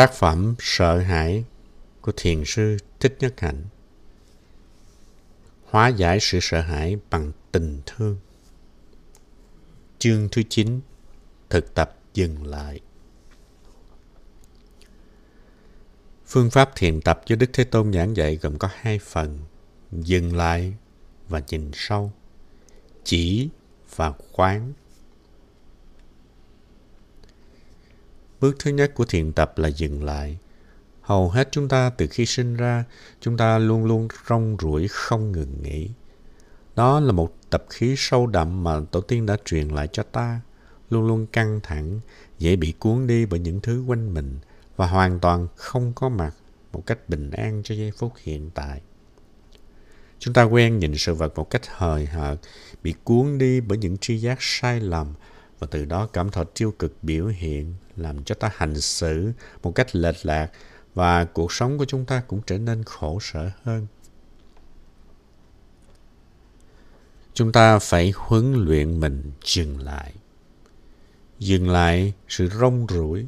Tác phẩm Sợ hãi của Thiền sư Thích Nhất Hạnh. Hóa giải sự sợ hãi bằng tình thương. Chương thứ 9 Thực tập dừng lại. Phương pháp thiền tập do Đức Thế Tôn giảng dạy gồm có hai phần, Dừng lại và nhìn sâu, Chỉ và quán Bước thứ nhất của thiền tập là dừng lại. Hầu hết chúng ta từ khi sinh ra, chúng ta luôn luôn rong ruổi không ngừng nghỉ. Đó là một tập khí sâu đậm mà tổ tiên đã truyền lại cho ta, luôn luôn căng thẳng, dễ bị cuốn đi bởi những thứ quanh mình và hoàn toàn không có mặt một cách bình an cho giây phút hiện tại. Chúng ta quen nhìn sự vật một cách hời hợt, bị cuốn đi bởi những tri giác sai lầm và từ đó cảm thọ tiêu cực biểu hiện làm cho ta hành xử một cách lệch lạc và cuộc sống của chúng ta cũng trở nên khổ sở hơn. Chúng ta phải huấn luyện mình dừng lại. Dừng lại sự rong ruổi.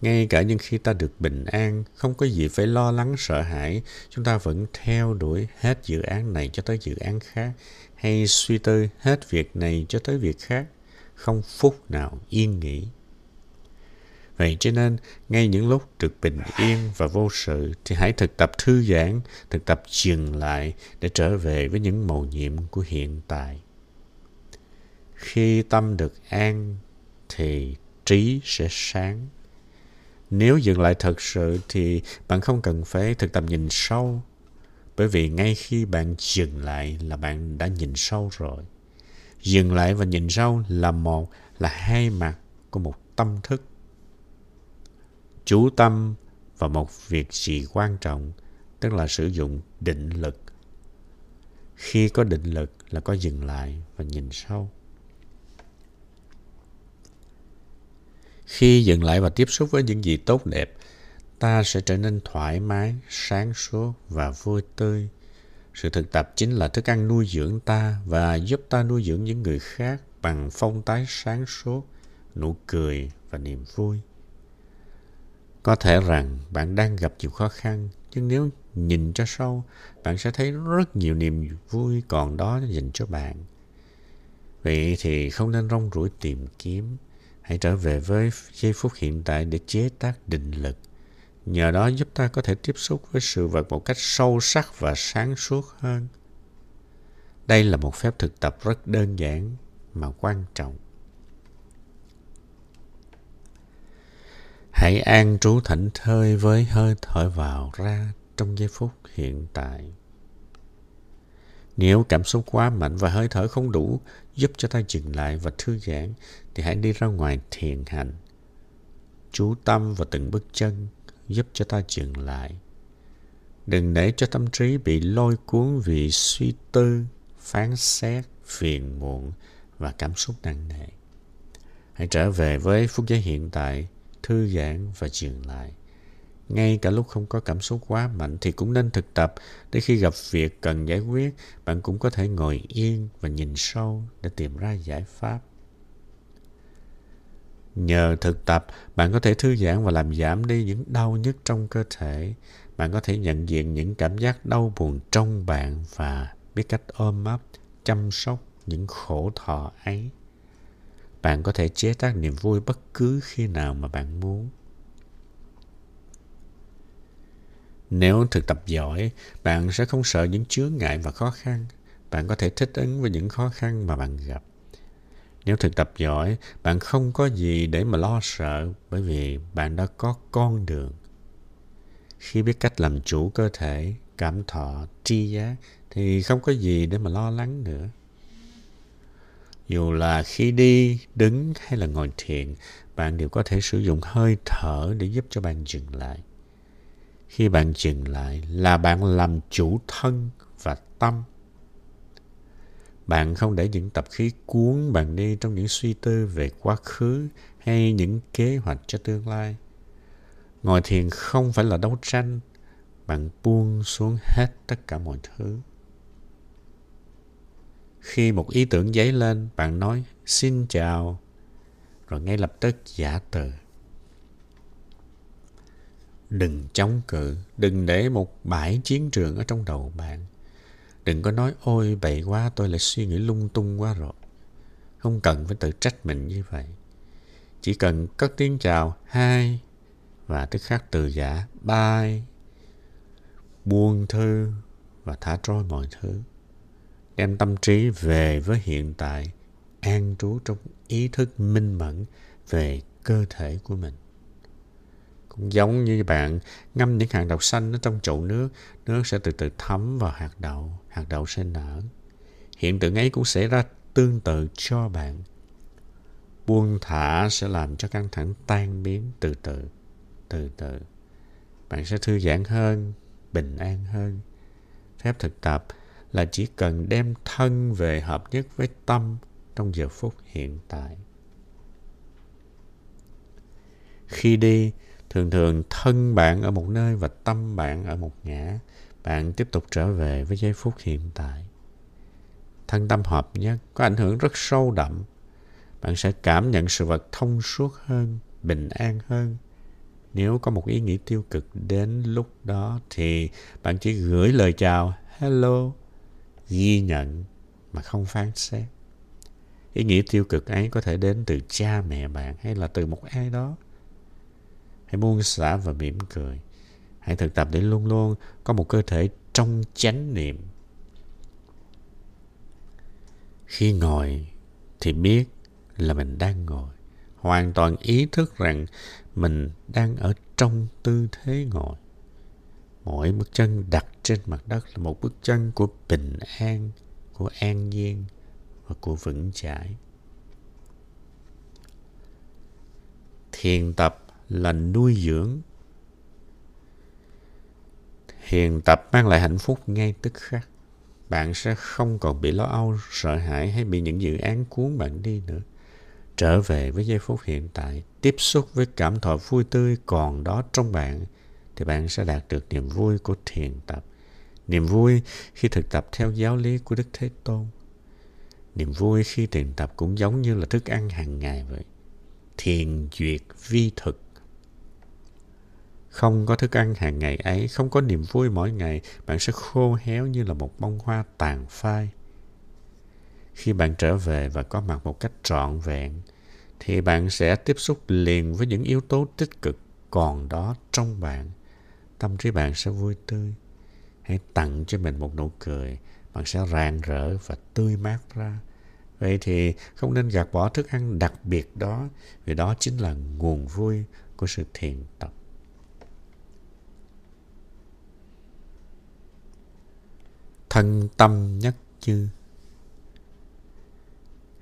Ngay cả những khi ta được bình an, không có gì phải lo lắng sợ hãi, chúng ta vẫn theo đuổi hết dự án này cho tới dự án khác, hay suy tư hết việc này cho tới việc khác, không phút nào yên nghỉ. Vậy cho nên, ngay những lúc được bình yên và vô sự thì hãy thực tập thư giãn, thực tập dừng lại để trở về với những mầu nhiệm của hiện tại. Khi tâm được an thì trí sẽ sáng. Nếu dừng lại thật sự thì bạn không cần phải thực tập nhìn sâu, bởi vì ngay khi bạn dừng lại là bạn đã nhìn sâu rồi. Dừng lại và nhìn sâu là một, là hai mặt của một tâm thức chú tâm và một việc gì quan trọng, tức là sử dụng định lực. Khi có định lực là có dừng lại và nhìn sâu. Khi dừng lại và tiếp xúc với những gì tốt đẹp, ta sẽ trở nên thoải mái, sáng suốt và vui tươi. Sự thực tập chính là thức ăn nuôi dưỡng ta và giúp ta nuôi dưỡng những người khác bằng phong tái sáng suốt, nụ cười và niềm vui. Có thể rằng bạn đang gặp nhiều khó khăn, nhưng nếu nhìn cho sâu, bạn sẽ thấy rất nhiều niềm vui còn đó dành cho bạn. Vậy thì không nên rong ruổi tìm kiếm, hãy trở về với giây phút hiện tại để chế tác định lực. Nhờ đó giúp ta có thể tiếp xúc với sự vật một cách sâu sắc và sáng suốt hơn. Đây là một phép thực tập rất đơn giản mà quan trọng. Hãy an trú thảnh thơi với hơi thở vào ra trong giây phút hiện tại. Nếu cảm xúc quá mạnh và hơi thở không đủ giúp cho ta dừng lại và thư giãn, thì hãy đi ra ngoài thiền hành. Chú tâm vào từng bước chân giúp cho ta dừng lại. Đừng để cho tâm trí bị lôi cuốn vì suy tư, phán xét, phiền muộn và cảm xúc nặng nề. Hãy trở về với phút giây hiện tại thư giãn và dừng lại. Ngay cả lúc không có cảm xúc quá mạnh thì cũng nên thực tập để khi gặp việc cần giải quyết, bạn cũng có thể ngồi yên và nhìn sâu để tìm ra giải pháp. Nhờ thực tập, bạn có thể thư giãn và làm giảm đi những đau nhức trong cơ thể. Bạn có thể nhận diện những cảm giác đau buồn trong bạn và biết cách ôm ấp, chăm sóc những khổ thọ ấy. Bạn có thể chế tác niềm vui bất cứ khi nào mà bạn muốn. Nếu thực tập giỏi, bạn sẽ không sợ những chướng ngại và khó khăn. Bạn có thể thích ứng với những khó khăn mà bạn gặp. Nếu thực tập giỏi, bạn không có gì để mà lo sợ bởi vì bạn đã có con đường. Khi biết cách làm chủ cơ thể, cảm thọ, tri giác thì không có gì để mà lo lắng nữa. Dù là khi đi, đứng hay là ngồi thiền, bạn đều có thể sử dụng hơi thở để giúp cho bạn dừng lại. Khi bạn dừng lại là bạn làm chủ thân và tâm. Bạn không để những tập khí cuốn bạn đi trong những suy tư về quá khứ hay những kế hoạch cho tương lai. Ngồi thiền không phải là đấu tranh, bạn buông xuống hết tất cả mọi thứ. Khi một ý tưởng dấy lên, bạn nói xin chào, rồi ngay lập tức giả từ. Đừng chống cự, đừng để một bãi chiến trường ở trong đầu bạn. Đừng có nói, ôi bậy quá, tôi lại suy nghĩ lung tung quá rồi. Không cần phải tự trách mình như vậy. Chỉ cần cất tiếng chào, hai, và tức khắc từ giả, bye, buông thư và thả trôi mọi thứ. Đem tâm trí về với hiện tại, an trú trong ý thức minh mẫn về cơ thể của mình. Cũng giống như bạn ngâm những hạt đậu xanh ở trong chậu nước, nước sẽ từ từ thấm vào hạt đậu, hạt đậu sẽ nở. Hiện tượng ấy cũng xảy ra tương tự cho bạn. Buông thả sẽ làm cho căng thẳng tan biến từ từ, từ từ. Bạn sẽ thư giãn hơn, bình an hơn. Phép thực tập là chỉ cần đem thân về hợp nhất với tâm trong giờ phút hiện tại. Khi đi, thường thường thân bạn ở một nơi và tâm bạn ở một ngã. Bạn tiếp tục trở về với giây phút hiện tại. Thân tâm hợp nhất có ảnh hưởng rất sâu đậm. Bạn sẽ cảm nhận sự vật thông suốt hơn, bình an hơn. Nếu có một ý nghĩ tiêu cực đến lúc đó thì bạn chỉ gửi lời chào hello, ghi nhận mà không phán xét. Ý nghĩa tiêu cực ấy có thể đến từ cha mẹ bạn hay là từ một ai đó Hãy buông xả và mỉm cười. Hãy thực tập để luôn luôn có một cơ thể trong chánh niệm. Khi ngồi thì biết là mình đang ngồi. Hoàn toàn ý thức rằng mình đang ở trong tư thế ngồi. Mỗi bước chân đặt trên mặt đất là một bước chân của bình an, của an nhiên và của vững chãi. Thiền tập là nuôi dưỡng. Hiền tập mang lại hạnh phúc ngay tức khắc. Bạn sẽ không còn bị lo âu, sợ hãi hay bị những dự án cuốn bạn đi nữa. Trở về với giây phút hiện tại, tiếp xúc với cảm thọ vui tươi còn đó trong bạn, thì bạn sẽ đạt được niềm vui của thiền tập. Niềm vui khi thực tập theo giáo lý của đức thế tôn. Niềm vui khi thiền tập cũng giống như là thức ăn hàng ngày vậy. Thiền duyệt vi thực không có thức ăn hàng ngày ấy, không có niềm vui mỗi ngày, bạn sẽ khô héo như là một bông hoa tàn phai. Khi bạn trở về và có mặt một cách trọn vẹn, thì bạn sẽ tiếp xúc liền với những yếu tố tích cực còn đó trong bạn. Tâm trí bạn sẽ vui tươi. Hãy tặng cho mình một nụ cười, bạn sẽ rạng rỡ và tươi mát ra. Vậy thì không nên gạt bỏ thức ăn đặc biệt đó, vì đó chính là nguồn vui của sự thiền tập. Thân tâm nhất chư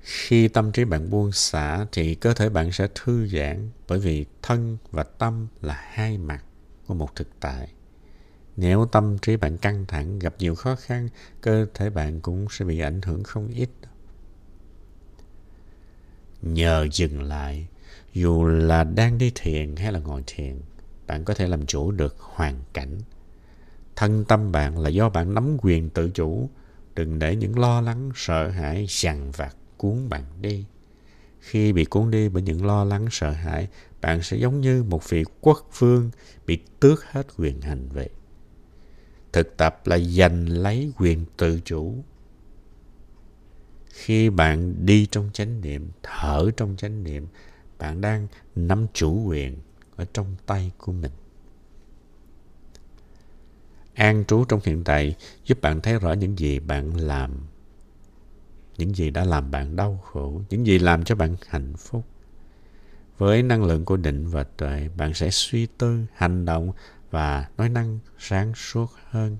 khi tâm trí bạn buông xả thì cơ thể bạn sẽ thư giãn, bởi vì thân và tâm là hai mặt của một thực tại. Nếu tâm trí bạn căng thẳng, gặp nhiều khó khăn, cơ thể bạn cũng sẽ bị ảnh hưởng không ít. Nhờ dừng lại, dù là đang đi thiền hay là ngồi thiền, bạn có thể làm chủ được hoàn cảnh Thân tâm bạn là do bạn nắm quyền tự chủ. Đừng để những lo lắng, sợ hãi, sằn vặt cuốn bạn đi. Khi bị cuốn đi bởi những lo lắng, sợ hãi, bạn sẽ giống như một vị quốc vương bị tước hết quyền hành vậy. Thực tập là giành lấy quyền tự chủ. Khi bạn đi trong chánh niệm, thở trong chánh niệm, bạn đang nắm chủ quyền ở trong tay của mình an trú trong hiện tại, giúp bạn thấy rõ những gì bạn làm, những gì đã làm bạn đau khổ, những gì làm cho bạn hạnh phúc. Với năng lượng của định và tuệ, bạn sẽ suy tư, hành động và nói năng sáng suốt hơn.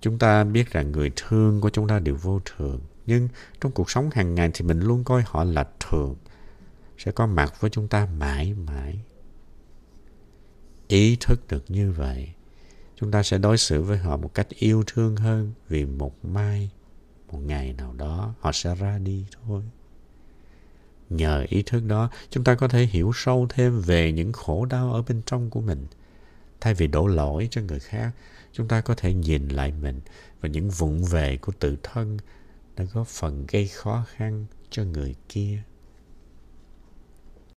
Chúng ta biết rằng người thương của chúng ta đều vô thường, nhưng trong cuộc sống hàng ngày thì mình luôn coi họ là thường. Sẽ có mặt với chúng ta mãi mãi ý thức được như vậy, chúng ta sẽ đối xử với họ một cách yêu thương hơn vì một mai, một ngày nào đó họ sẽ ra đi thôi. Nhờ ý thức đó, chúng ta có thể hiểu sâu thêm về những khổ đau ở bên trong của mình. Thay vì đổ lỗi cho người khác, chúng ta có thể nhìn lại mình và những vụng về của tự thân đã góp phần gây khó khăn cho người kia.